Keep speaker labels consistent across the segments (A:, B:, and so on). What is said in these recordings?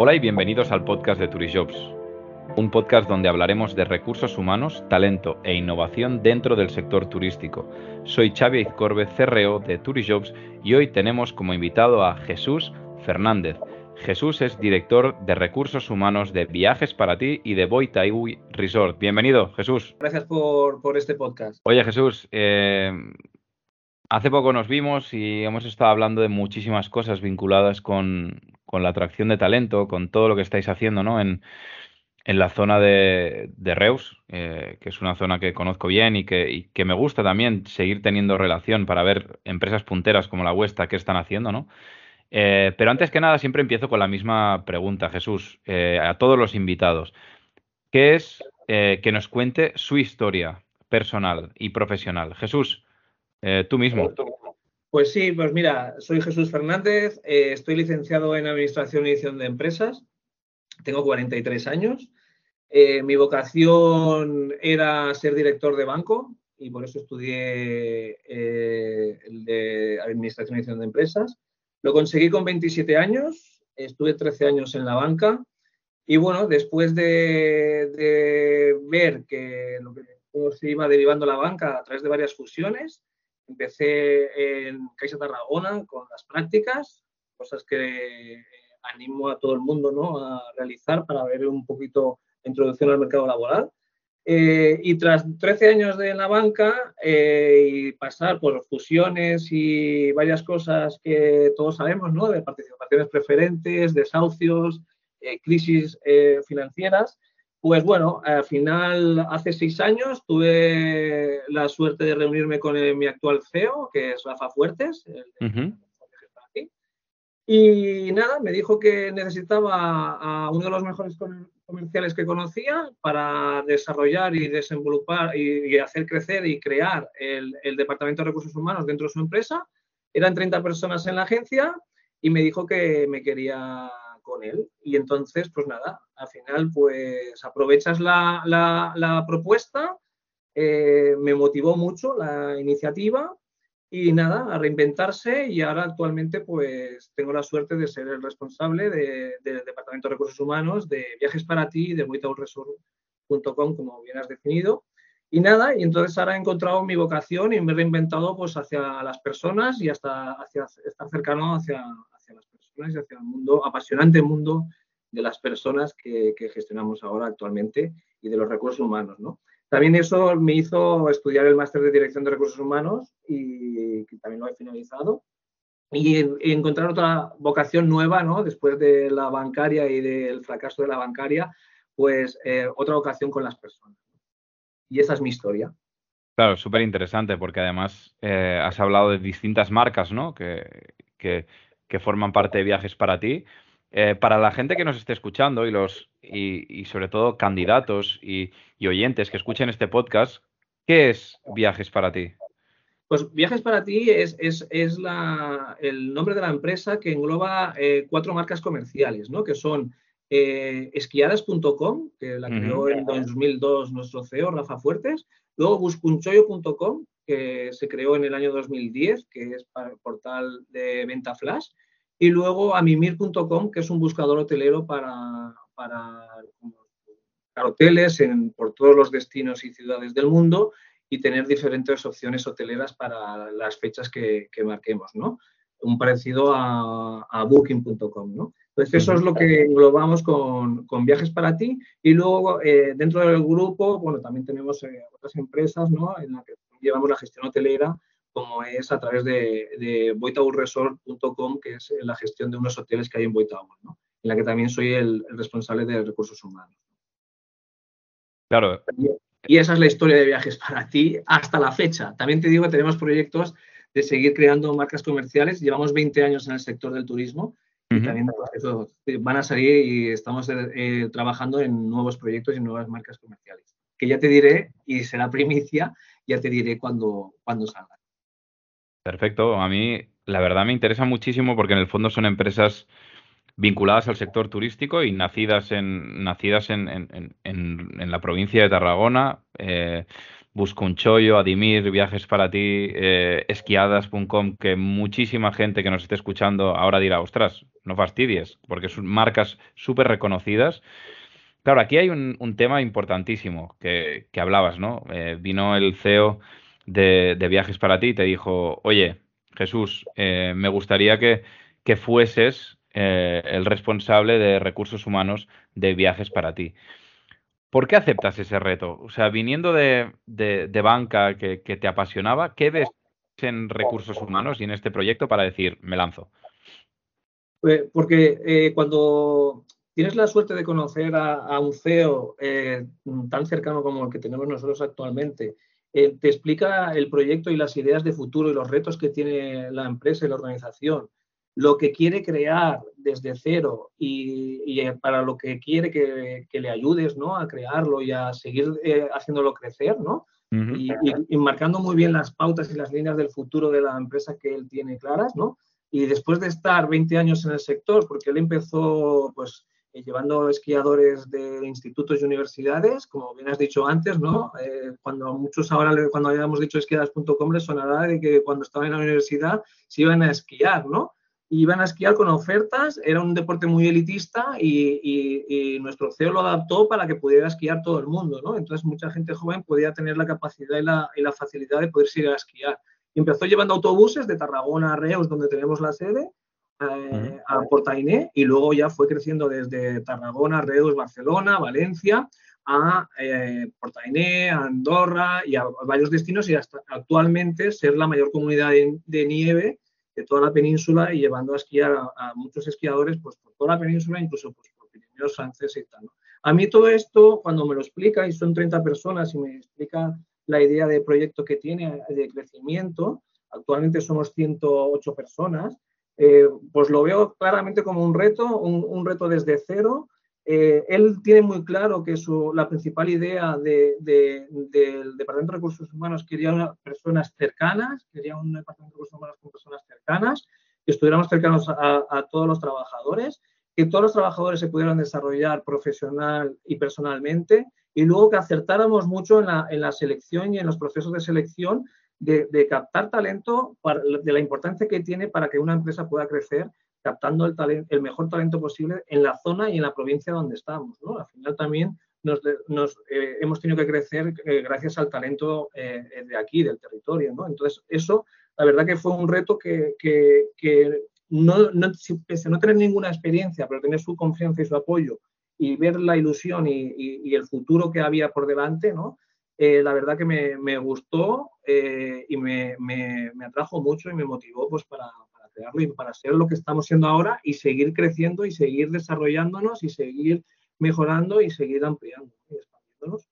A: Hola y bienvenidos al podcast de Turijobs, un podcast donde hablaremos de recursos humanos, talento e innovación dentro del sector turístico. Soy Xavi Izcorbe, CRO de Turijobs y hoy tenemos como invitado a Jesús Fernández. Jesús es director de recursos humanos de Viajes para ti y de Boitaiui Resort. Bienvenido, Jesús.
B: Gracias por, por este podcast.
A: Oye, Jesús, eh, hace poco nos vimos y hemos estado hablando de muchísimas cosas vinculadas con, con la atracción de talento, con todo lo que estáis haciendo ¿no? en, en la zona de, de Reus, eh, que es una zona que conozco bien y que, y que, me gusta también seguir teniendo relación para ver empresas punteras como la vuestra qué están haciendo, ¿no? Eh, pero antes que nada, siempre empiezo con la misma pregunta, Jesús, eh, a todos los invitados. ¿Qué es eh, que nos cuente su historia personal y profesional? Jesús, tú mismo.
B: Pues sí, pues mira, soy Jesús Fernández, eh, estoy licenciado en Administración y Edición de Empresas, tengo 43 años. Eh, mi vocación era ser director de banco y por eso estudié eh, el Administración y Edición de Empresas. Lo conseguí con 27 años, estuve 13 años en la banca y bueno, después de, ver que que se iba derivando la banca a través de varias fusiones, Empecé en Caixa Tarragona con las prácticas, cosas que animo a todo el mundo ¿no? a realizar para ver un poquito la introducción al mercado laboral. Eh, y tras 13 años de la banca eh, y pasar por fusiones y varias cosas que todos sabemos, ¿no? de participaciones preferentes, desahucios, eh, crisis eh, financieras, pues bueno, al final, hace seis años, tuve la suerte de reunirme con el, mi actual CEO, que es Rafa Fuertes. El, uh -huh. Y nada, me dijo que necesitaba a uno de los mejores comerciales que conocía para desarrollar y desenvolupar y, y hacer crecer y crear el, el, Departamento de Recursos Humanos dentro de su empresa. Eran 30 personas en la agencia y me dijo que me quería con él. Y entonces, pues nada, al final, pues aprovechas la, la, propuesta, eh, me motivó mucho la iniciativa y nada, a reinventarse y ahora actualmente pues tengo la suerte de ser el responsable del de, de Departamento de Recursos Humanos de Viajes para ti de Resort.com, como bien has definido. Y nada, y entonces ahora he encontrado mi vocación y me he reinventado pues hacia las personas y hasta hacia estar cercano hacia, personas y hacia el mundo, apasionante mundo de las personas que, que, gestionamos ahora actualmente y de los recursos humanos, ¿no? También eso me hizo estudiar el máster de Dirección de Recursos Humanos y que también lo he finalizado. Y, y encontrar otra vocación nueva, ¿no? Después de la bancaria y del fracaso de la bancaria, pues eh, otra vocación con las personas. Y esa es mi historia.
A: Claro, súper interesante porque además eh, has hablado de distintas marcas, ¿no? Que, que, que forman parte de Viajes para ti. Eh, para la gente que nos esté escuchando y los y, y sobre todo candidatos y, y, oyentes que escuchen este podcast, ¿qué es Viajes para ti?
B: Pues Viajes para ti es, es, es la, el nombre de la empresa que engloba eh, cuatro marcas comerciales, ¿no? Que son eh, esquiadas.com, que la creó uh -huh. en 2002 nuestro CEO, Rafa Fuertes, luego buscunchoyo.com, que se creó en el año 2010, que es para el portal de venta flash, y luego amimir.com, que es un buscador hotelero para, para, para hoteles en, por todos los destinos y ciudades del mundo y tener diferentes opciones hoteleras para las fechas que, que marquemos, ¿no? Un parecido a, a booking.com, ¿no? Entonces, eso es lo que englobamos con, con Viajes para ti. Y luego, eh, dentro del grupo, bueno, también tenemos eh, otras empresas, ¿no? En las que llevamos la gestión hotelera como es a través de, de boitaurresort.com, que es la gestión de unos hoteles que hay en Boitaur, ¿no? en la que también soy el, el, responsable de recursos humanos.
A: Claro.
B: Y, esa es la historia de viajes para ti hasta la fecha. También te digo que tenemos proyectos de seguir creando marcas comerciales. Llevamos 20 años en el sector del turismo uh -huh. y también eso, van a salir y estamos eh, trabajando en nuevos proyectos y nuevas marcas comerciales. Que ya te diré, y será primicia, ya te diré cuando, cuando salga.
A: Perfecto. A mí, la verdad, me interesa muchísimo porque en el fondo son empresas vinculadas al sector turístico y nacidas en, nacidas en, en, en, la provincia de Tarragona. Eh, Busco un chollo, Adimir, Viajes para ti, eh, esquiadas.com, que muchísima gente que nos esté escuchando ahora dirá, ostras, no fastidies, porque son marcas súper reconocidas. Claro, aquí hay un, tema importantísimo que, hablabas, ¿no? Eh, vino el CEO de, Viajes para ti y te dijo, oye, Jesús, eh, me gustaría que, que fueses el responsable de recursos humanos de Viajes para ti. ¿Por qué aceptas ese reto? O sea, viniendo de, banca que, te apasionaba, ¿qué ves en recursos humanos y en este proyecto para decir, me lanzo?
B: Porque eh, cuando tienes la suerte de conocer a, un CEO eh, tan cercano como el que tenemos nosotros actualmente, eh, te explica el proyecto y las ideas de futuro y los retos que tiene la empresa y la organización lo que quiere crear desde cero y, eh, para lo que quiere que, le ayudes ¿no? a crearlo y a seguir eh, haciéndolo crecer, ¿no? y, marcando muy bien las pautas y las líneas del futuro de la empresa que él tiene claras, ¿no? Y después de estar 20 años en el sector, porque él empezó pues llevando esquiadores de institutos y universidades, como bien has dicho antes, ¿no? cuando muchos ahora, cuando habíamos dicho esquiadas.com, les sonará de que cuando estaban en la universidad se iban a esquiar, ¿no? iban a esquiar con ofertas, era un deporte muy elitista y, nuestro CEO lo adaptó para que pudiera esquiar todo el mundo, ¿no? Entonces mucha gente joven podía tener la capacidad y la, facilidad de poder ir a esquiar. Y empezó llevando autobuses de Tarragona a Reus, donde tenemos la sede, eh, a Portainé, y luego ya fue creciendo desde Tarragona, Reus, Barcelona, Valencia, a eh, Portainé, Andorra y a varios destinos y hasta actualmente ser la mayor comunidad de nieve de toda la península y llevando a esquiar a, muchos esquiadores pues, por toda la península, incluso pues, por Pirineos franceses y tal. A mí todo esto, cuando me lo explica, y son 30 personas y me explica la idea de proyecto que tiene de crecimiento, actualmente somos 108 personas, eh, pues lo veo claramente como un reto, un, un reto desde cero, eh, él tiene muy claro que su, la principal idea del Departamento de Recursos Humanos quería personas cercanas, quería un Departamento de Recursos Humanos con personas cercanas, que estuviéramos cercanos a, todos los trabajadores, que todos los trabajadores se pudieran desarrollar profesional y personalmente, y luego que acertáramos mucho en la, selección y en los procesos de selección de, captar talento, de la importancia que tiene para que una empresa pueda crecer captando el, el mejor talento posible en la zona y en la provincia donde estamos. ¿no? Al final también nos, eh, hemos tenido que crecer eh, gracias al talento eh, de aquí, del territorio. ¿no? Entonces, eso, la verdad que fue un reto que, que, no, no, pese a no tener ninguna experiencia, pero tener su confianza y su apoyo y ver la ilusión y, y, el futuro que había por delante, ¿no? La verdad que me, me gustó y me, me, me, atrajo mucho y me motivó pues, para, y para ser lo que estamos siendo ahora y seguir creciendo y seguir desarrollándonos y seguir mejorando y seguir ampliando y expandiéndonos.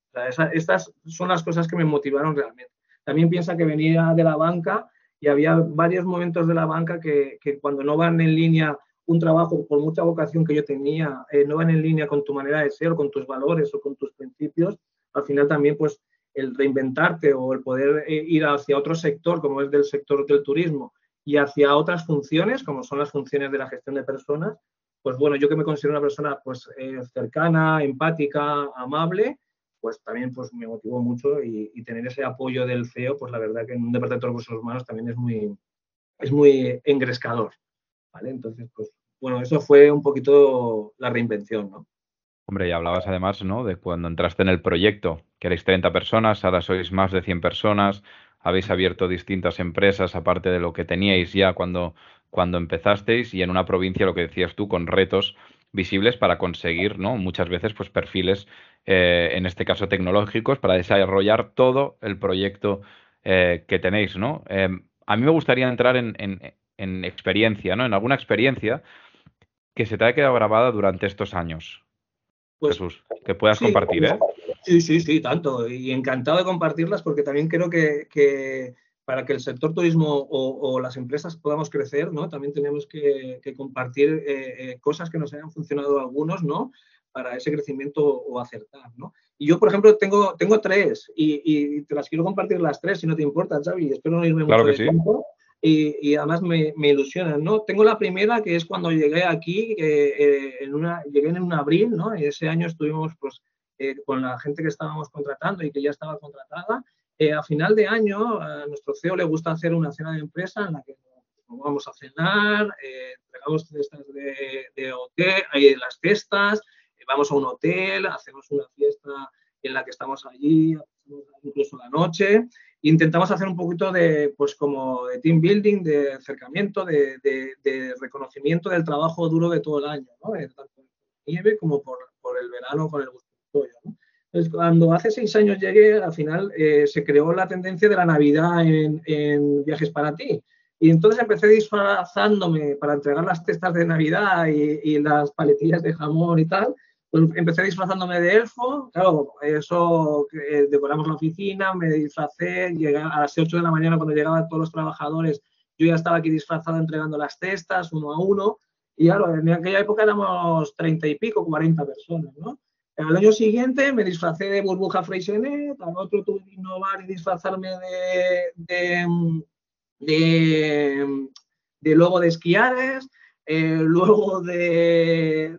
B: estas son las cosas que me motivaron realmente. También piensa que venía de la banca y había varios momentos de la banca que, que cuando no van en línea un trabajo, por mucha vocación que yo tenía, eh, no van en línea con tu manera de ser, con tus valores o con tus principios, al final también pues el reinventarte o el poder eh, ir hacia otro sector, como es del sector del turismo, y hacia otras funciones, como son las funciones de la gestión de personas, pues bueno, yo que me considero una persona pues eh, cercana, empática, amable, pues también pues me motivó mucho y, tener ese apoyo del CEO, pues la verdad que en un departamento de recursos humanos también es muy, es muy engrescador, ¿vale? Entonces, pues bueno, eso fue un poquito la reinvención, ¿no?
A: Hombre, y hablabas además, ¿no? De cuando entraste en el proyecto, que erais 30 personas, ahora sois más de 100 personas, habéis abierto distintas empresas aparte de lo que teníais ya cuando, cuando empezasteis y en una provincia, lo que decías tú, con retos visibles para conseguir, ¿no? Muchas veces, pues perfiles, eh, en este caso tecnológicos, para desarrollar todo el proyecto eh, que tenéis, ¿no? Em, a mí me gustaría entrar en, en, experiencia, ¿no? En alguna experiencia que se te haya quedado grabada durante estos años. Pues, Jesús, que puedas compartir, ¿eh?
B: Sí, sí, sí, tanto. Y encantado de compartirlas porque también creo que, para que el sector turismo o, las empresas podamos crecer, ¿no? También tenemos que, compartir eh, eh, cosas que nos hayan funcionado algunos, ¿no? Para ese crecimiento o acertar, ¿no? Y yo, por ejemplo, tengo, tengo tres y, te las quiero compartir las tres, si no te importa, Xavi. Espero no irme mucho de tiempo. Y, además me, me, ilusionan, ¿no? Tengo la primera que es cuando llegué aquí, eh, en una, llegué en un abril, ¿no? Y ese año estuvimos, pues, eh, con la gente que estábamos contratando y que ya estaba contratada, eh, a final de año a nuestro CEO le gusta hacer una cena de empresa en la que vamos a cenar, eh, entregamos cestas de, de hotel, hay las cestas, eh, vamos a un hotel, hacemos una fiesta en la que estamos allí, incluso la noche, intentamos hacer un poquito de, pues como de team building, de acercamiento, de, de, reconocimiento del trabajo duro de todo el año, ¿no? tanto por nieve como por, por, el verano con el gusto. ¿no? Cuando hace seis años llegué, al final eh, se creó la tendencia de la Navidad en, en viajes para ti. Y entonces empecé disfrazándome para entregar las cestas de Navidad y, las paletillas de jamón y tal. Pues empecé disfrazándome de elfo. Claro, eso, eh, decoramos la oficina, me disfracé, llegué a las 8 de la mañana cuando llegaban todos los trabajadores. Yo ya estaba aquí disfrazado entregando las cestas uno a uno. Y claro, en aquella época éramos 30 y pico, 40 personas, ¿no? El año siguiente me disfracé de burbuja Freixenet, al otro tuve que innovar y disfrazarme de de, de logo de esquiares, eh, luego de,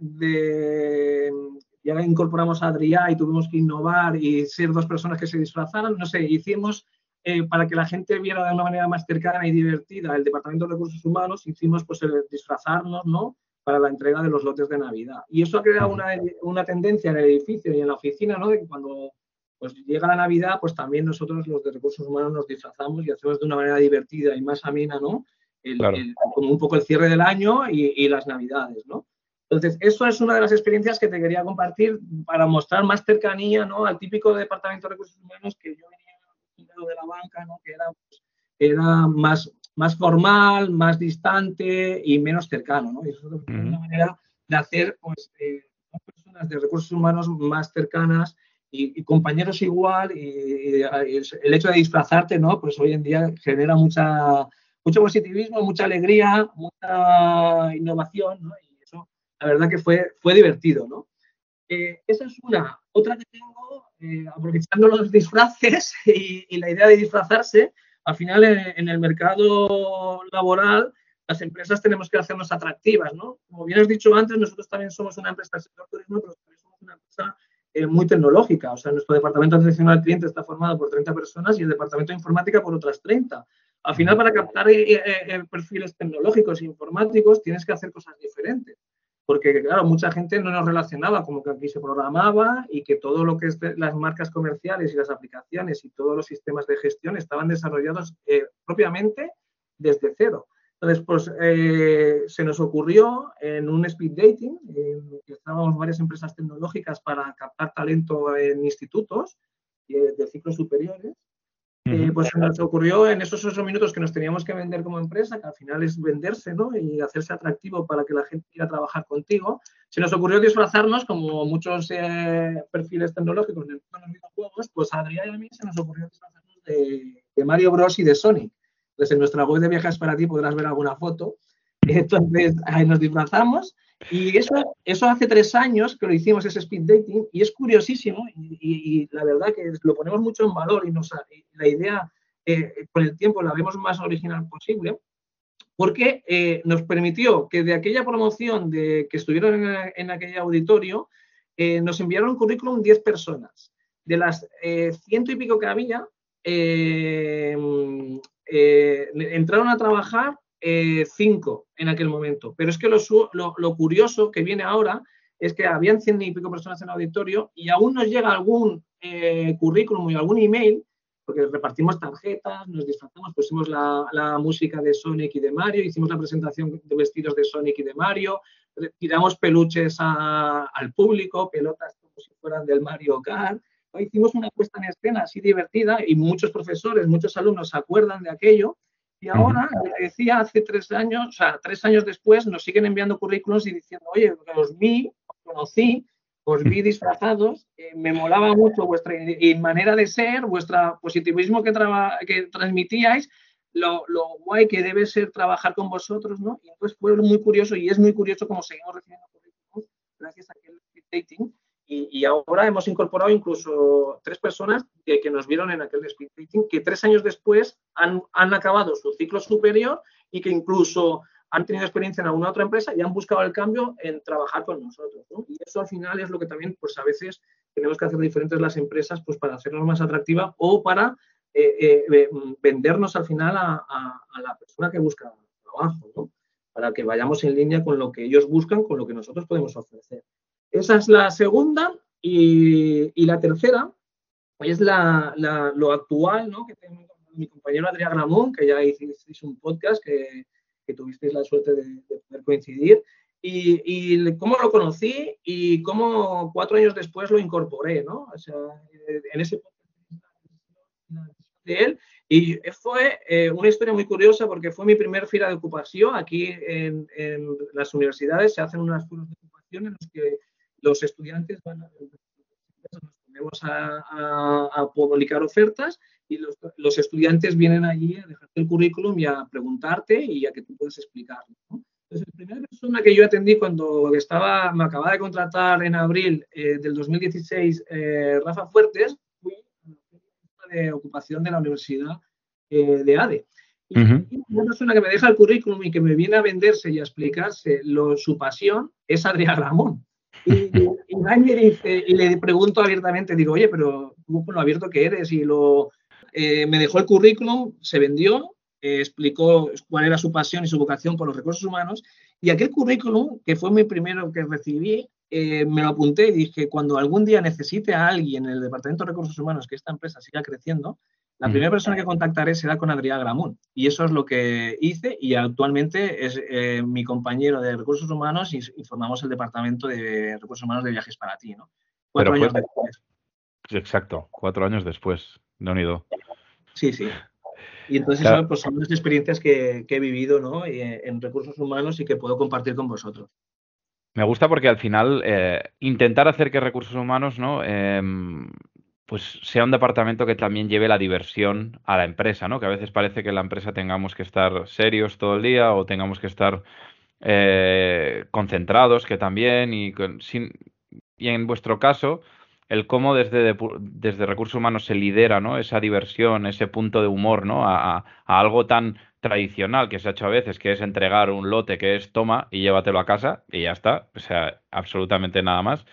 B: ya incorporamos a Adrià y tuvimos que innovar y ser dos personas que se disfrazaran, no sé, hicimos eh, para que la gente viera de una manera más cercana y divertida el Departamento de Recursos Humanos, hicimos pues el disfrazarnos, ¿no? para la entrega de los lotes de Navidad. Y eso ha creado una, una tendencia en el edificio y en la oficina, ¿no? De que cuando pues llega la Navidad, pues también nosotros los de recursos humanos nos disfrazamos y hacemos de una manera divertida y más amena, ¿no? Como un poco el cierre del año y, las Navidades, ¿no? Entonces, eso es una de las experiencias que te quería compartir para mostrar más cercanía, ¿no? Al típico departamento de recursos humanos que yo venía de la banca, ¿no? Que era, pues, era más, más formal, más distante y menos cercano, ¿no? Y eso es una manera de hacer, pues, eh, personas de recursos humanos más cercanas y, compañeros igual, y, el hecho de disfrazarte, ¿no? Pues hoy en día genera mucha, mucho positivismo, mucha alegría, mucha innovación, ¿no? Y eso, la verdad que fue, fue divertido, ¿no? Eh, esa es una. Otra que tengo, eh, aprovechando los disfraces y, la idea de disfrazarse, al final en, el mercado laboral las empresas tenemos que hacernos atractivas, ¿no? Como bien has dicho antes, nosotros también somos una empresa del sector turismo, pero también somos una empresa eh, muy tecnológica. O sea, nuestro departamento de atención al cliente está formado por 30 personas y el departamento de informática por otras 30. Al final, para captar eh, eh, perfiles tecnológicos e informáticos, tienes que hacer cosas diferentes. Porque, claro, mucha gente no nos relacionaba como que aquí se programaba y que todo lo que es las marcas comerciales y las aplicaciones y todos los sistemas de gestión estaban desarrollados propiamente desde cero. Entonces, pues eh, se nos ocurrió en un speed dating, en que estábamos varias empresas tecnológicas para captar talento en institutos de ciclos superiores, eh, pues se nos ocurrió en esos ocho minutos que nos teníamos que vender como empresa, que al final es venderse ¿no? y hacerse atractivo para que la gente quiera trabajar contigo, se nos ocurrió disfrazarnos como muchos eh, perfiles tecnológicos en los videojuegos, pues a Adrián y a mí se nos ocurrió disfrazarnos de, de Mario Bros y de Sonic. Entonces, en nuestra web de viajes para ti podrás ver alguna foto. Entonces, ahí nos disfrazamos. Y eso, eso hace tres años que lo hicimos, ese speed dating, y es curiosísimo. Y, la verdad que lo ponemos mucho en valor y, nos, la idea eh, con el tiempo la vemos más original posible, porque eh, nos permitió que de aquella promoción de, que estuvieron en, aquel auditorio, eh, nos enviaron currículum 10 personas. De las ciento y pico que había, eh, entraron a trabajar eh, cinco en aquel momento. Pero es que lo, curioso que viene ahora es que habían cien y pico personas en el auditorio y aún nos llega algún eh, currículum y algún email, porque repartimos tarjetas, nos disfrazamos, pusimos la, música de Sonic y de Mario, hicimos la presentación de vestidos de Sonic y de Mario, tiramos peluches al público, pelotas como si fueran del Mario Kart hicimos una puesta en escena así divertida y muchos profesores, muchos alumnos se acuerdan de aquello. Y ahora, decía, hace tres años, o sea, tres años después, nos siguen enviando currículos y diciendo, oye, os vi, os conocí, os vi disfrazados, eh, me molaba mucho vuestra manera de ser, vuestro positivismo que, que transmitíais, lo, lo, guay que debe ser trabajar con vosotros, ¿no? Y entonces fue muy curioso y es muy curioso cómo seguimos recibiendo currículos gracias a aquel dating y, ahora hemos incorporado incluso tres personas que, nos vieron en aquel speed dating que tres años después han, han, acabado su ciclo superior y que incluso han tenido experiencia en alguna otra empresa y han buscado el cambio en trabajar con nosotros. Y eso al final es lo que también, pues a veces tenemos que hacer diferentes las empresas pues para hacernos más atractiva o para vendernos al final a, la persona que busca trabajo, ¿no? para que vayamos en línea con lo que ellos buscan, con lo que nosotros podemos ofrecer. Esa es la segunda y, la tercera es la, lo actual, ¿no? que tengo mi compañero Adrián Ramón, que ya hicisteis un podcast que, que tuvisteis la suerte de, poder coincidir, y, y, cómo lo conocí y cómo cuatro años después lo incorporé, ¿no? O sea, en ese podcast de él y fue eh, una historia muy curiosa porque fue mi primer fila de ocupación. Aquí en, las universidades se hacen unas filas de ocupación en las que los estudiantes van a, nos ponemos a, publicar ofertas y los, estudiantes vienen allí a dejarte el currículum y a preguntarte y a que tú puedas explicarlo. Entonces, la primera persona que yo atendí cuando estaba, me acababa de contratar en abril eh, del 2016, eh, Rafa Fuertes, de ocupación de la Universidad eh, de ADE. Y una persona que me deja el currículum y que me viene a venderse y a explicarse su pasión es Adrián Ramón. Y, y, le pregunto abiertamente, digo, oye, pero tú con lo abierto que eres y lo... Eh, me dejó el currículum, se vendió, eh, explicó cuál era su pasión y su vocación por los recursos humanos y aquel currículum, que fue mi primero que recibí, eh, me lo apunté y dije, cuando algún día necesite a alguien en el Departamento de Recursos Humanos que esta empresa siga creciendo, la primera persona que contactaré será con Adrián Gramón. Y eso es lo que hice y actualmente es eh, mi compañero de Recursos Humanos y, formamos el Departamento de Recursos Humanos de Viajes para ti, ¿no?
A: Cuatro años después. Exacto, cuatro años después, de unido.
B: Sí, sí. Y entonces pues, son las experiencias que, he vivido ¿no? Eh, en recursos humanos y que puedo compartir con vosotros.
A: Me gusta porque al final eh, intentar hacer que recursos humanos ¿no? Em, pues sea un departamento que también lleve la diversión a la empresa, ¿no? Que a veces parece que en la empresa tengamos que estar serios todo el día o tengamos que estar eh, concentrados, que también, y, sin, y en vuestro caso, el cómo desde, desde recursos humanos se lidera ¿no? esa diversión, ese punto de humor ¿no? a, a algo tan tradicional que se ha hecho a veces, que es entregar un lote que es toma y llévatelo a casa y ya está, o sea, absolutamente nada más.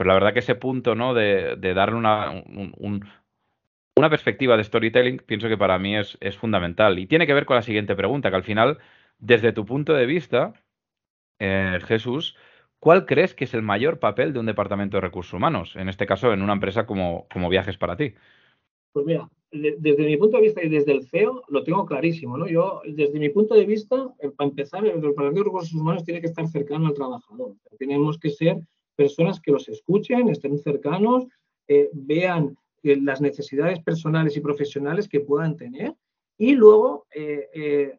A: Pues la verdad que ese punto, ¿no? De, darle una, una perspectiva de storytelling, pienso que para mí es, es, fundamental. Y tiene que ver con la siguiente pregunta, que al final, desde tu punto de vista, eh, Jesús, ¿cuál crees que es el mayor papel de un departamento de recursos humanos? En este caso, en una empresa como, como Viajes para ti.
B: Pues mira, desde mi punto de vista y desde el CEO lo tengo clarísimo, ¿no? Yo, desde mi punto de vista, eh, para empezar, el Departamento de Recursos Humanos tiene que estar cercano al trabajador. Tenemos que ser personas que los escuchen, estén cercanos, eh, vean eh, las necesidades personales y profesionales que puedan tener y luego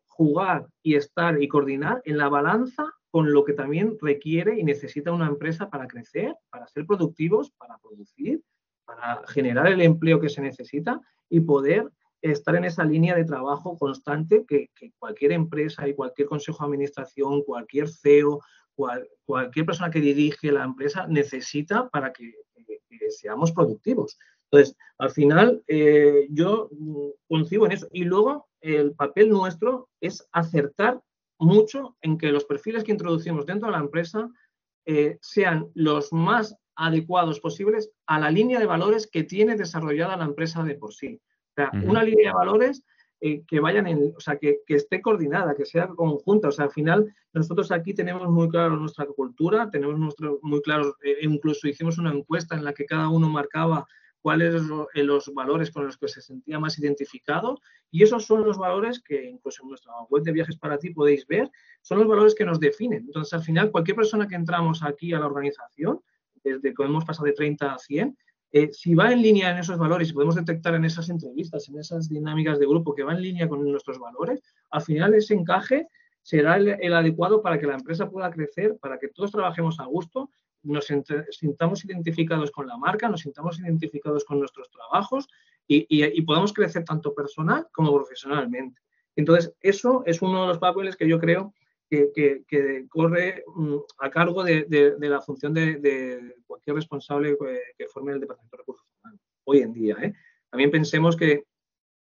B: jugar y estar y coordinar en la balanza con lo que también requiere y necesita una empresa para crecer, para ser productivos, para producir, para generar el empleo que se necesita y poder estar en esa línea de trabajo constante que, cualquier empresa y cualquier consejo de administración, cualquier CEO, cualquier persona que dirige la empresa necesita para que, seamos productivos. Entonces, al final, eh, yo concibo en eso. Y luego, el papel nuestro es acertar mucho en que los perfiles que introducimos dentro de la empresa eh, sean los más adecuados posibles a la línea de valores que tiene desarrollada la empresa de por sí. O sea, una línea de valores eh, que vayan en, o sea, que, esté coordinada, que sea conjunta. O sea, al final nosotros aquí tenemos muy claro nuestra cultura, tenemos muy claro, eh, incluso hicimos una encuesta en la que cada uno marcaba cuáles eh, los valores con los que se sentía más identificado y esos son los valores que incluso en nuestra web de viajes para ti podéis ver, son los valores que nos definen. Entonces, al final, cualquier persona que entramos aquí a la organización, desde que hemos pasado de 30 a 100, eh, si va en línea en esos valores y podemos detectar en esas entrevistas, en esas dinámicas de grupo que va en línea con nuestros valores, al final ese encaje será el, adecuado para que la empresa pueda crecer, para que todos trabajemos a gusto, nos sintamos identificados con la marca, nos sintamos identificados con nuestros trabajos y podamos crecer tanto personal como profesionalmente. Entonces, eso es uno de los papeles que yo creo que, corre mm, a cargo de, la función de, cualquier responsable que, forme el Departamento de Recursos Humanos hoy en día. ¿eh? También pensemos que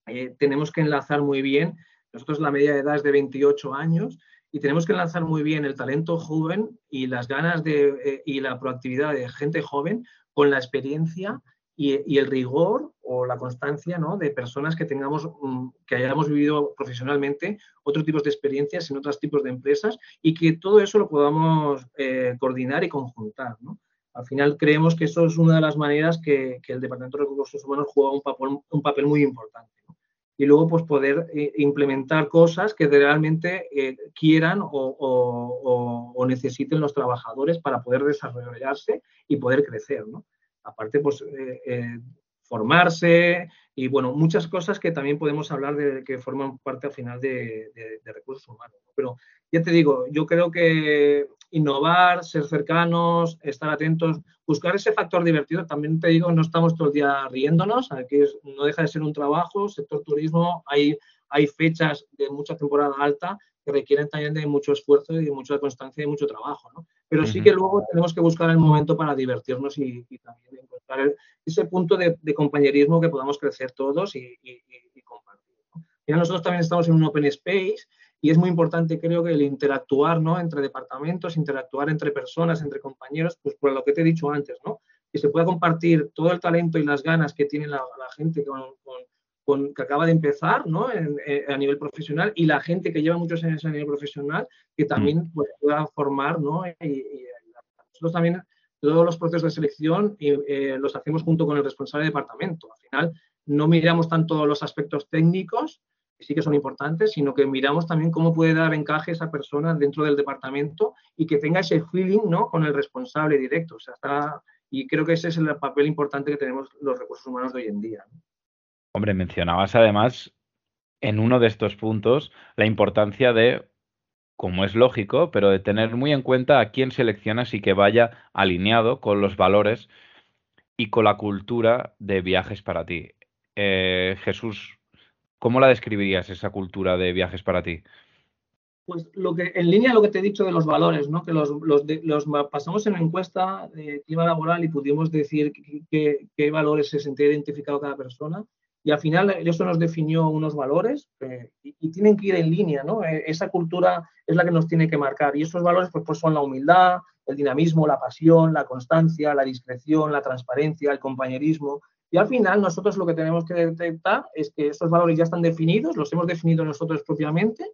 B: eh, tenemos que enlazar muy bien, nosotros la media de edad es de 28 años, y tenemos que enlazar muy bien el talento joven y las ganas de, eh, y la proactividad de gente joven con la experiencia y, el rigor o la constancia ¿no? de personas que tengamos, mm, que hayamos vivido profesionalmente otros tipos de experiencias en otros tipos de empresas y que todo eso lo podamos eh, coordinar y conjuntar. Al final creemos que eso es una de las maneras que, el Departamento de Recursos Humanos juega un papel, un papel muy importante. Y luego pues poder eh, implementar cosas que realmente eh, quieran o, necesiten los trabajadores para poder desarrollarse y poder crecer. Aparte, pues eh, eh, formarse y bueno, muchas cosas que también podemos hablar de que forman parte al final de, recursos humanos. Pero ya te digo, yo creo que innovar, ser cercanos, estar atentos, buscar ese factor divertido. También te digo, no estamos todo el día riéndonos, aquí no deja de ser un trabajo, sector turismo, hay, hay fechas de mucha temporada alta que requieren también de mucho esfuerzo y de mucha constancia y mucho trabajo, ¿no? Pero sí que luego tenemos que buscar el momento para divertirnos y, también encontrar ese punto de, compañerismo que podamos crecer todos y, compartir. ¿no? nosotros también estamos en un open space y es muy importante, creo que el interactuar, ¿no? Entre departamentos, interactuar entre personas, entre compañeros, pues por lo que te he dicho antes, ¿no? Que se pueda compartir todo el talento y las ganas que tiene la, gente con que acaba de empezar ¿no? Eh, a nivel profesional y la gente que lleva muchos años a nivel profesional que también mm. pues, pueda formar. ¿no? Y, nosotros también todos los procesos de selección eh, los hacemos junto con el responsable de departamento. Al final no miramos tanto los aspectos técnicos, que sí que son importantes, sino que miramos también cómo puede dar encaje esa persona dentro del departamento y que tenga ese feeling ¿no? con el responsable directo. O sea, está, y creo que ese es el papel importante que tenemos los recursos humanos de hoy en día.
A: Hombre, mencionabas además en uno de estos puntos la importancia de, como es lógico, pero de tener muy en cuenta a quién seleccionas y que vaya alineado con los valores y con la cultura de viajes para ti. Eh, Jesús, ¿cómo la describirías esa cultura de viajes para ti?
B: Pues lo que, en línea lo que te he dicho de los valores, ¿no? que los, los, pasamos en la encuesta de clima laboral y pudimos decir qué valores se sentía identificado cada persona. Y al final eso nos definió unos valores eh, y, tienen que ir en línea, ¿no? Eh, esa cultura es la que nos tiene que marcar y esos valores pues, pues son la humildad, el dinamismo, la pasión, la constancia, la discreción, la transparencia, el compañerismo. Y al final nosotros lo que tenemos que detectar es que esos valores ya están definidos, los hemos definido nosotros propiamente,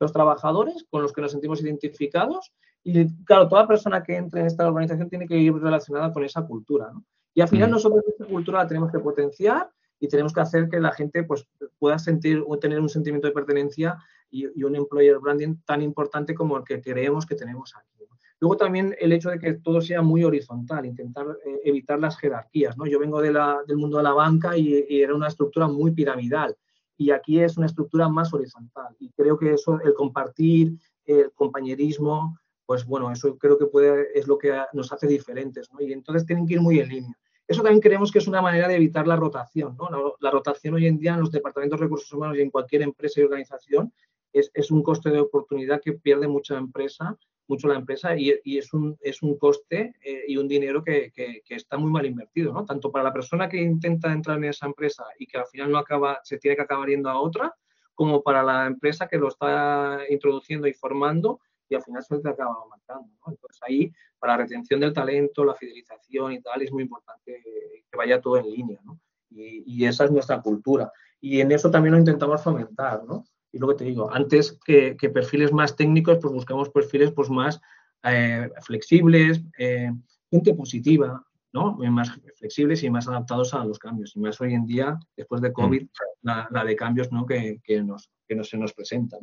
B: los trabajadores con los que nos sentimos identificados y claro, toda persona que entre en esta organización tiene que ir relacionada con esa cultura. ¿no? Y al final mm. nosotros esa cultura la tenemos que potenciar y tenemos que hacer que la gente pues, pueda sentir o tener un sentimiento de pertenencia y, un employer branding tan importante como el que creemos que tenemos aquí. Luego también el hecho de que todo sea muy horizontal, intentar eh, evitar las jerarquías. ¿no? Yo vengo de la, del mundo de la banca y, era una estructura muy piramidal y aquí es una estructura más horizontal. Y creo que eso, el compartir, el compañerismo, pues bueno, eso creo que puede, es lo que nos hace diferentes. ¿no? Y entonces tienen que ir muy en línea. Eso también creemos que es una manera de evitar la rotación. La, rotación hoy en día en los departamentos de recursos humanos y en cualquier empresa y organización es, un coste de oportunidad que pierde mucha empresa, mucho la empresa y, es, un, es un coste eh, y un dinero que, está muy mal invertido, ¿no? tanto para la persona que intenta entrar en esa empresa y que al final no acaba, se tiene que acabar yendo a otra, como para la empresa que lo está introduciendo y formando y al final se te acaba marcando. Entonces ahí, para la retención del talento, la fidelización y tal, es muy importante que vaya todo en línea. ¿no? Y, esa es nuestra cultura. Y en eso también lo intentamos fomentar. ¿no? Y lo que te digo, antes que, perfiles más técnicos, pues buscamos perfiles pues, más eh, flexibles, eh, gente positiva, ¿no? más flexibles y más adaptados a los cambios. Y más hoy en día, después de COVID, mm. la, de cambios ¿no? que, nos, que nos, se nos presentan.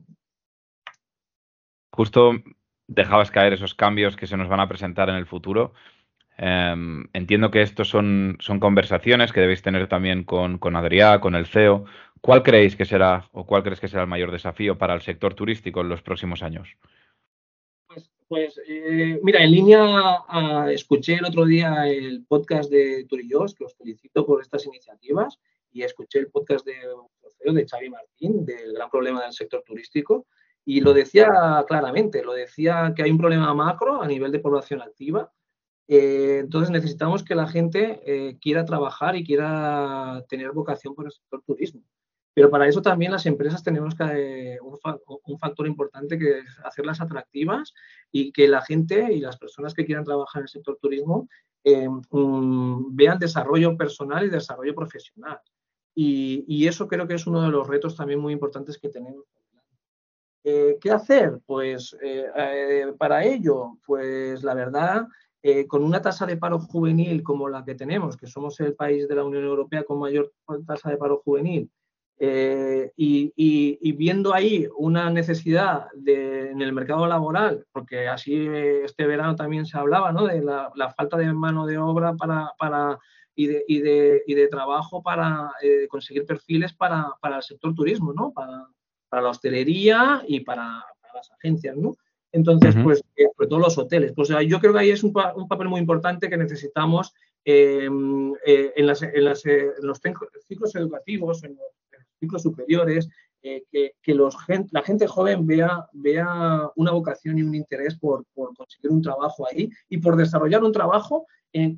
A: Justo dejabas caer esos cambios que se nos van a presentar en el futuro. Em, entiendo que estos son, son, conversaciones que debéis tener también con, con Adrià, con el CEO. ¿Cuál creéis que será o cuál crees que será el mayor desafío para el sector turístico en los próximos años?
B: Pues, pues eh, mira, en línea ah, escuché el otro día el podcast de Turillos, que os felicito por estas iniciativas, y escuché el podcast de, de Xavi Martín del gran problema del sector turístico. Y lo decía claramente, lo decía que hay un problema macro a nivel de población activa. Eh, entonces necesitamos que la gente eh, quiera trabajar y quiera tener vocación por el sector turismo. Pero para eso también las empresas tenemos que un, un, factor importante que es hacerlas atractivas y que la gente y las personas que quieran trabajar en el sector turismo vean desarrollo personal y desarrollo profesional. Y, eso creo que es uno de los retos también muy importantes que tenemos. Eh, ¿Qué hacer? Pues eh, eh, para ello, pues la verdad, con una tasa de paro juvenil como la que tenemos, que somos el país de la Unión Europea con mayor tasa de paro juvenil, y, viendo ahí una necesidad en el mercado laboral, porque así este verano también se hablaba ¿no? de la, falta de mano de obra para, para y de, de, y de trabajo para conseguir perfiles para, para, el sector turismo, ¿no? Para la hostelería y para, las agencias, ¿no? Entonces, pues, eh, sobre todo los hoteles. Pues yo creo que ahí es un, un papel muy importante que necesitamos em, eh, en, las, en, las, en, los ciclos educativos, en los, ciclos superiores, que, que los, la gente joven vea, vea una vocación y un interés por, por conseguir un trabajo ahí y por desarrollar un trabajo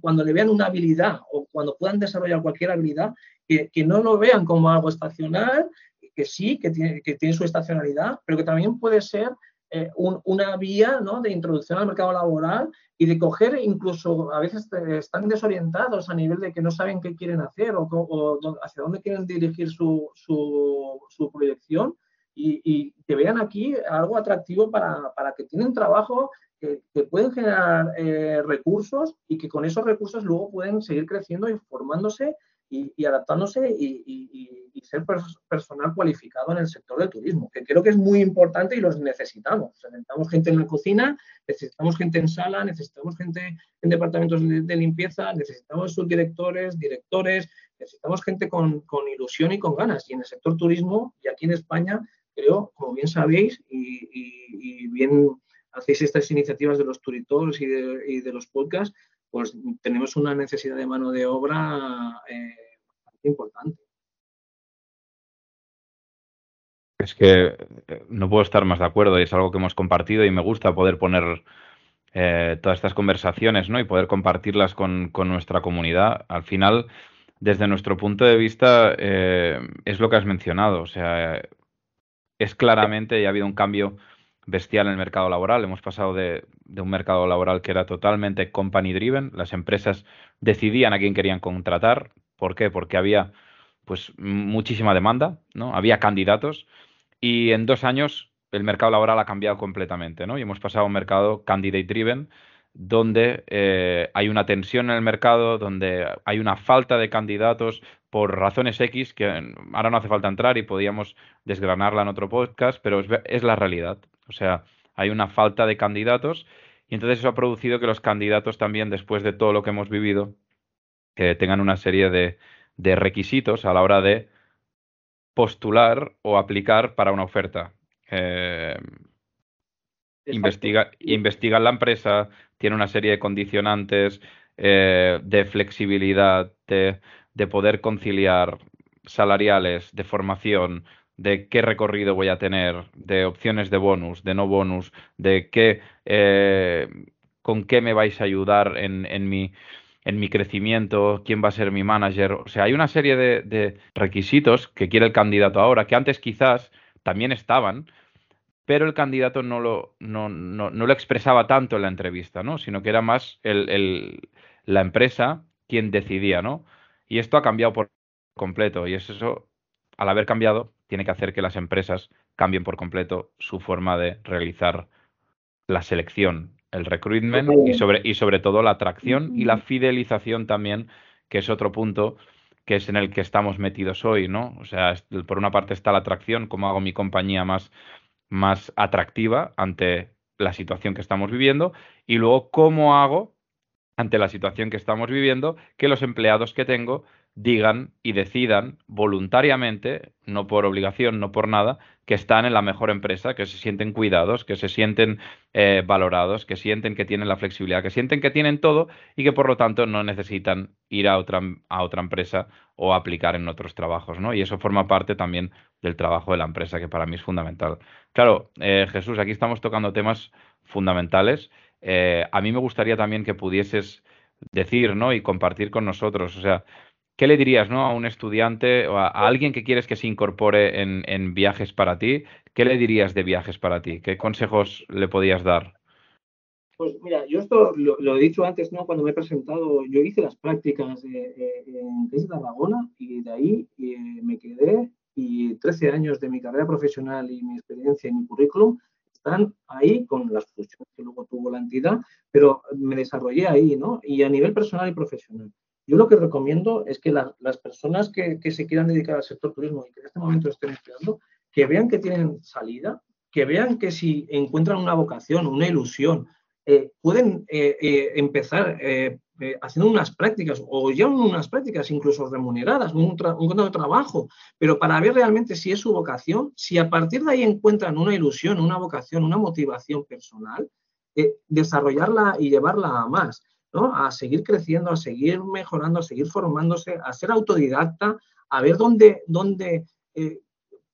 B: cuando le vean una habilidad o cuando puedan desarrollar cualquier habilidad, que, no lo vean como algo estacional, que sí, que tiene, que tiene su estacionalidad, pero que también puede ser eh, una vía ¿no? de introducción al mercado laboral y de coger incluso, a veces eh, están desorientados a nivel de que no saben qué quieren hacer o, hacia dónde quieren dirigir su, su, proyección y, que vean aquí algo atractivo para, para que tienen trabajo que, pueden generar eh, recursos y que con esos recursos luego pueden seguir creciendo y formándose y, adaptándose y, ser personal cualificado en el sector del turismo, que creo que es muy importante y los necesitamos. necesitamos gente en la cocina, necesitamos gente en sala, necesitamos gente en departamentos de, limpieza, necesitamos subdirectores, directores, necesitamos gente con, con, ilusión y con ganas. Y en el sector turismo, y aquí en España, creo, como bien sabéis y bien hacéis estas iniciativas de los turitores y de, los podcasts, pues tenemos una necesidad de mano de obra eh, importante.
A: Es que eh, no puedo estar más de acuerdo y es algo que hemos compartido y me gusta poder poner eh, todas estas conversaciones ¿no? y poder compartirlas con, nuestra comunidad. Al final, desde nuestro punto de vista, es lo que has mencionado. O sea, es claramente y ha habido un cambio bestial en el mercado laboral. Hemos pasado de, un mercado laboral que era totalmente company driven. Las empresas decidían a quién querían contratar. ¿Por qué? Porque había pues muchísima demanda, ¿no? Había candidatos y en dos años el mercado laboral ha cambiado completamente, ¿no? Y hemos pasado a un mercado candidate driven donde eh, hay una tensión en el mercado, donde hay una falta de candidatos por razones X, que ahora no hace falta entrar y podíamos desgranarla en otro podcast, pero es la realidad. O sea, hay una falta de candidatos y entonces eso ha producido que los candidatos también, después de todo lo que hemos vivido, tengan una serie de, requisitos a la hora de postular o aplicar para una oferta. Eh, investiga, investigan la empresa, tiene una serie de condicionantes eh, de flexibilidad, de, de, poder conciliar salariales, de formación, de qué recorrido voy a tener, de opciones de bonus, de no bonus, de qué, eh, con qué me vais a ayudar en, en, mi, en mi crecimiento, quién va a ser mi manager. O sea, hay una serie de, requisitos que quiere el candidato ahora, que antes quizás también estaban, pero el candidato no lo, no, no, no lo expresaba tanto en la entrevista, ¿no? Sino que era más el, el, la empresa quien decidía, ¿no? Y esto ha cambiado por completo y es eso, al haber cambiado, tiene que hacer que las empresas cambien por completo su forma de realizar la selección, el recruitment y sobre, y sobre todo la atracción y la fidelización también, que es otro punto que es en el que estamos metidos hoy, ¿no? O sea, por una parte está la atracción, cómo hago mi compañía más, más atractiva ante la situación que estamos viviendo, y luego cómo hago ante la situación que estamos viviendo que los empleados que tengo digan y decidan voluntariamente, no por obligación, no por nada, que están en la mejor empresa, que se sienten cuidados, que se sienten eh, valorados, que sienten que tienen la flexibilidad, que sienten que tienen todo y que por lo tanto no necesitan ir a otra, a otra empresa o aplicar en otros trabajos, ¿no? Y eso forma parte también del trabajo de la empresa, que para mí es fundamental. Claro, eh, Jesús, aquí estamos tocando temas fundamentales. Eh, a mí me gustaría también que pudieses decir, ¿no? Y compartir con nosotros, o sea, ¿Qué le dirías ¿no? a un estudiante o a, alguien que quieres que se incorpore en, viajes para ti? ¿Qué le dirías de viajes para ti? ¿Qué consejos le podías dar?
B: Pues mira, yo esto lo, he dicho antes, ¿no? Cuando me he presentado, yo hice las prácticas en de Tarragona y de ahí me quedé y 13 años de mi carrera profesional y mi experiencia en mi currículum están ahí con las funciones que luego tuvo la entidad, pero me desarrollé ahí, ¿no? Y a nivel personal y profesional. Yo lo que recomiendo es que las personas que, se quieran dedicar al sector turismo y que en este momento estén estudiando, que vean que tienen salida, que vean que si encuentran una vocación, una ilusión, eh, pueden eh, eh, empezar haciendo unas prácticas o ya unas prácticas incluso remuneradas, un, un de trabajo, pero para ver realmente si es su vocación, si a partir de ahí encuentran una ilusión, una vocación, una motivación personal, desarrollarla y llevarla a más, ¿no? a seguir creciendo, a seguir mejorando, a seguir formándose, a ser autodidacta, a ver dónde, dónde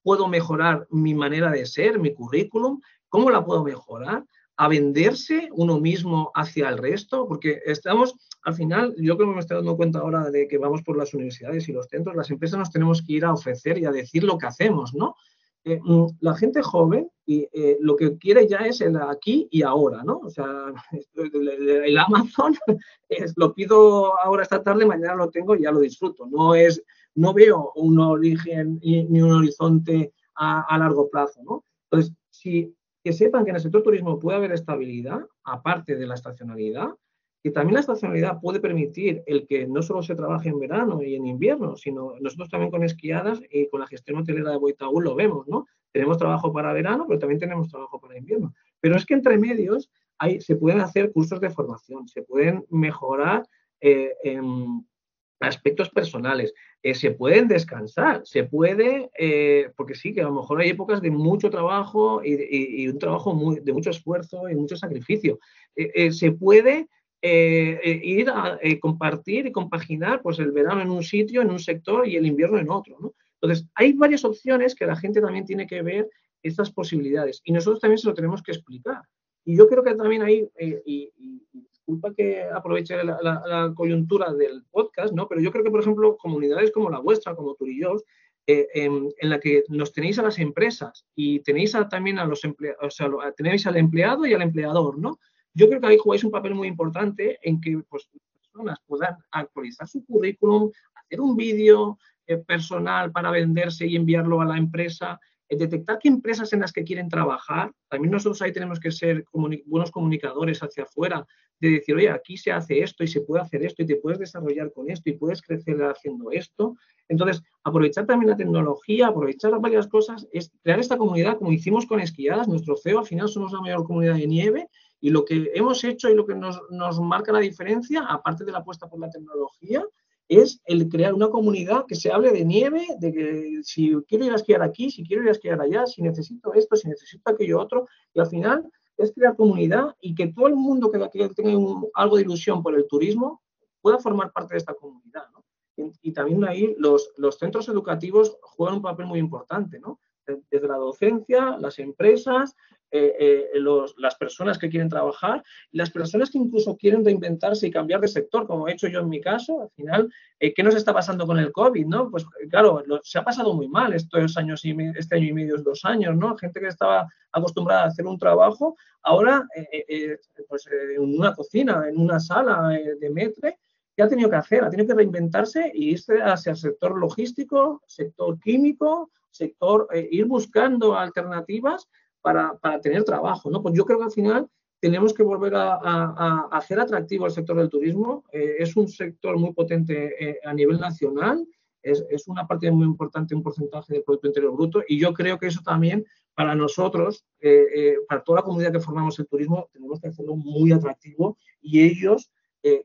B: puedo mejorar mi manera de ser, mi currículum, cómo la puedo mejorar a venderse uno mismo hacia el resto, porque estamos, al final, yo creo que me estoy dando cuenta ahora de que vamos por las universidades y los centros, las empresas nos tenemos que ir a ofrecer y a decir lo que hacemos, ¿no? Eh, mm, la gente joven y, eh, lo que quiere ya es el aquí y ahora, ¿no? O sea, el, Amazon es, lo pido ahora esta tarde, mañana lo tengo y ya lo disfruto. No es, no veo un origen ni un horizonte a, a largo plazo, ¿no? Entonces, si que sepan que en el sector turismo puede haber estabilidad, aparte de la estacionalidad, que también la estacionalidad puede permitir el que no solo se trabaje en verano y en invierno, sino nosotros también con esquiadas y con la gestión hotelera de Boitaú lo vemos, ¿no? Tenemos trabajo para verano, pero también tenemos trabajo para invierno. Pero es que entre medios hay, se pueden hacer cursos de formación, se pueden mejorar eh, aspectos personales. Eh, se pueden descansar, se puede, eh, porque sí, que a lo mejor hay épocas de mucho trabajo y, un trabajo de mucho esfuerzo y mucho sacrificio. Se puede ir a compartir y compaginar pues, el verano en un sitio, en un sector y el invierno en otro. ¿no? Entonces, hay varias opciones que la gente también tiene que ver estas posibilidades y nosotros también se lo tenemos que explicar. Y yo creo que también hay, y, disculpa que aproveche la, coyuntura del podcast, ¿no? Pero yo creo que, por ejemplo, comunidades como la vuestra, como Turillos, eh, en, la que nos tenéis a las empresas y tenéis también a los empleados, o sea, tenéis al empleado y al empleador, ¿no? Yo creo que ahí jugáis un papel muy importante en que pues, personas puedan actualizar su currículum, hacer un vídeo eh, personal para venderse y enviarlo a la empresa, detectar qué empresas en las que quieren trabajar. También nosotros ahí tenemos que ser buenos comunicadores hacia afuera, de decir, oye, aquí se hace esto y se puede hacer esto y te puedes desarrollar con esto y puedes crecer haciendo esto. Entonces, aprovechar también la tecnología, aprovechar varias cosas, es crear esta comunidad como hicimos con esquiadas. Nuestro CEO al final somos la mayor comunidad de nieve y lo que hemos hecho y lo que nos, nos marca la diferencia, aparte de la apuesta por la tecnología, es el crear una comunidad que se hable de nieve, de que si quiero ir a esquiar aquí, si quiero ir a esquiar allá, si necesito esto, si necesito aquello otro, y al final es crear comunidad y que todo el mundo que, tenga algo de ilusión por el turismo pueda formar parte de esta comunidad. Y, también ahí los, los centros educativos juegan un papel muy importante, ¿no? desde la docencia, las empresas, eh, eh, las personas que quieren trabajar, las personas que incluso quieren reinventarse y cambiar de sector, como he hecho yo en mi caso, al final, eh, ¿qué nos está pasando con el COVID? ¿no? Pues claro, se ha pasado muy mal estos años y este año y medio, dos años, ¿no? Gente que estaba acostumbrada a hacer un trabajo, ahora pues, en una cocina, en una sala de metre, ¿qué ha tenido que hacer? Ha tenido que reinventarse y irse hacia el sector logístico, sector químico, sector, ir buscando alternativas para, tener trabajo, ¿no? Pues yo creo que al final tenemos que volver a, hacer atractivo el sector del turismo. Eh, es un sector muy potente eh, a nivel nacional, es, una parte muy importante, un porcentaje del Producto Interior Bruto, y yo creo que eso también para nosotros, eh, para toda la comunidad que formamos el turismo, tenemos que hacerlo muy atractivo y ellos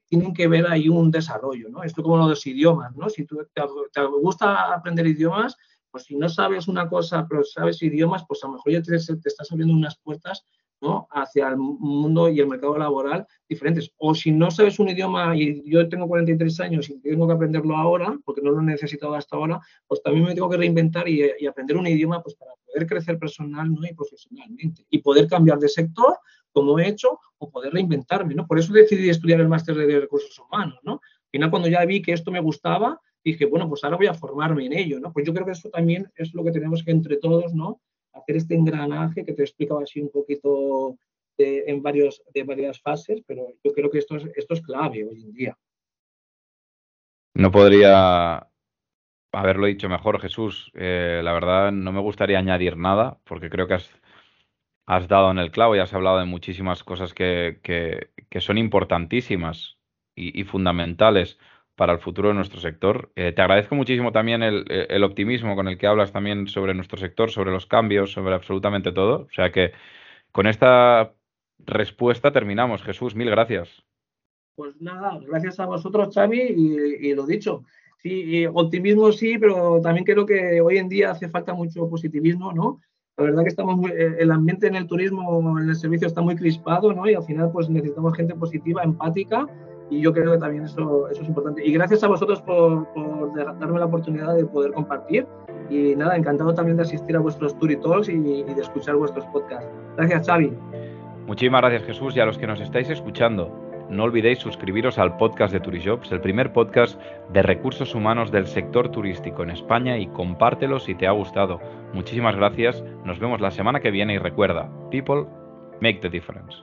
B: tienen que ver ahí un desarrollo, ¿no? Esto como lo de los idiomas, ¿no? Si tú te gusta aprender idiomas, pues si no sabes una cosa, pero sabes idiomas, pues a lo mejor ya te, estás abriendo unas puertas ¿no? hacia el mundo y el mercado laboral diferentes. O si no sabes un idioma y yo tengo 43 años y tengo que aprenderlo ahora, porque no lo he necesitado hasta ahora, pues también me tengo que reinventar y, aprender un idioma pues para poder crecer personal ¿no? y profesionalmente y poder cambiar de sector como he hecho o poder reinventarme. ¿no? Por eso decidí estudiar el máster de recursos humanos. ¿no? Al final, cuando ya vi que esto me gustaba, dije, bueno, pues ahora voy a formarme en ello, ¿no? Pues yo creo que eso también es lo que tenemos que entre todos, ¿no? Hacer este engranaje que te explicaba así un poquito en varios, de varias fases, pero yo creo que esto es, esto es clave hoy en día.
A: No podría haberlo dicho mejor, Jesús. Eh, la verdad, no me gustaría añadir nada, porque creo que has, has dado en el clavo y has hablado de muchísimas cosas que, que, son importantísimas y, fundamentales para el futuro de nuestro sector. Eh, te agradezco muchísimo también el, el, optimismo con el que hablas también sobre nuestro sector, sobre los cambios, sobre absolutamente todo. O sea que con esta respuesta terminamos. Jesús, mil gracias.
B: Pues nada, gracias a vosotros, Xavi, y, lo dicho. Sí, optimismo sí, pero también creo que hoy en día hace falta mucho positivismo, ¿no? La verdad que estamos muy, eh, el ambiente en el turismo, en el servicio está muy crispado, ¿no? Y al final pues necesitamos gente positiva, empática, y yo creo que también eso, eso es importante. Y gracias a vosotros por, por darme la oportunidad de poder compartir. Y nada, encantado también de asistir a vuestros Tour Talks y, y de escuchar vuestros podcasts. Gracias, Xavi.
A: Muchísimas gracias, Jesús, y a los que nos estáis escuchando no olvidéis suscribiros al podcast de Turijobs, el primer podcast de recursos humanos del sector turístico en España y compártelo si te ha gustado. Muchísimas gracias, nos vemos la semana que viene y recuerda, people make the difference.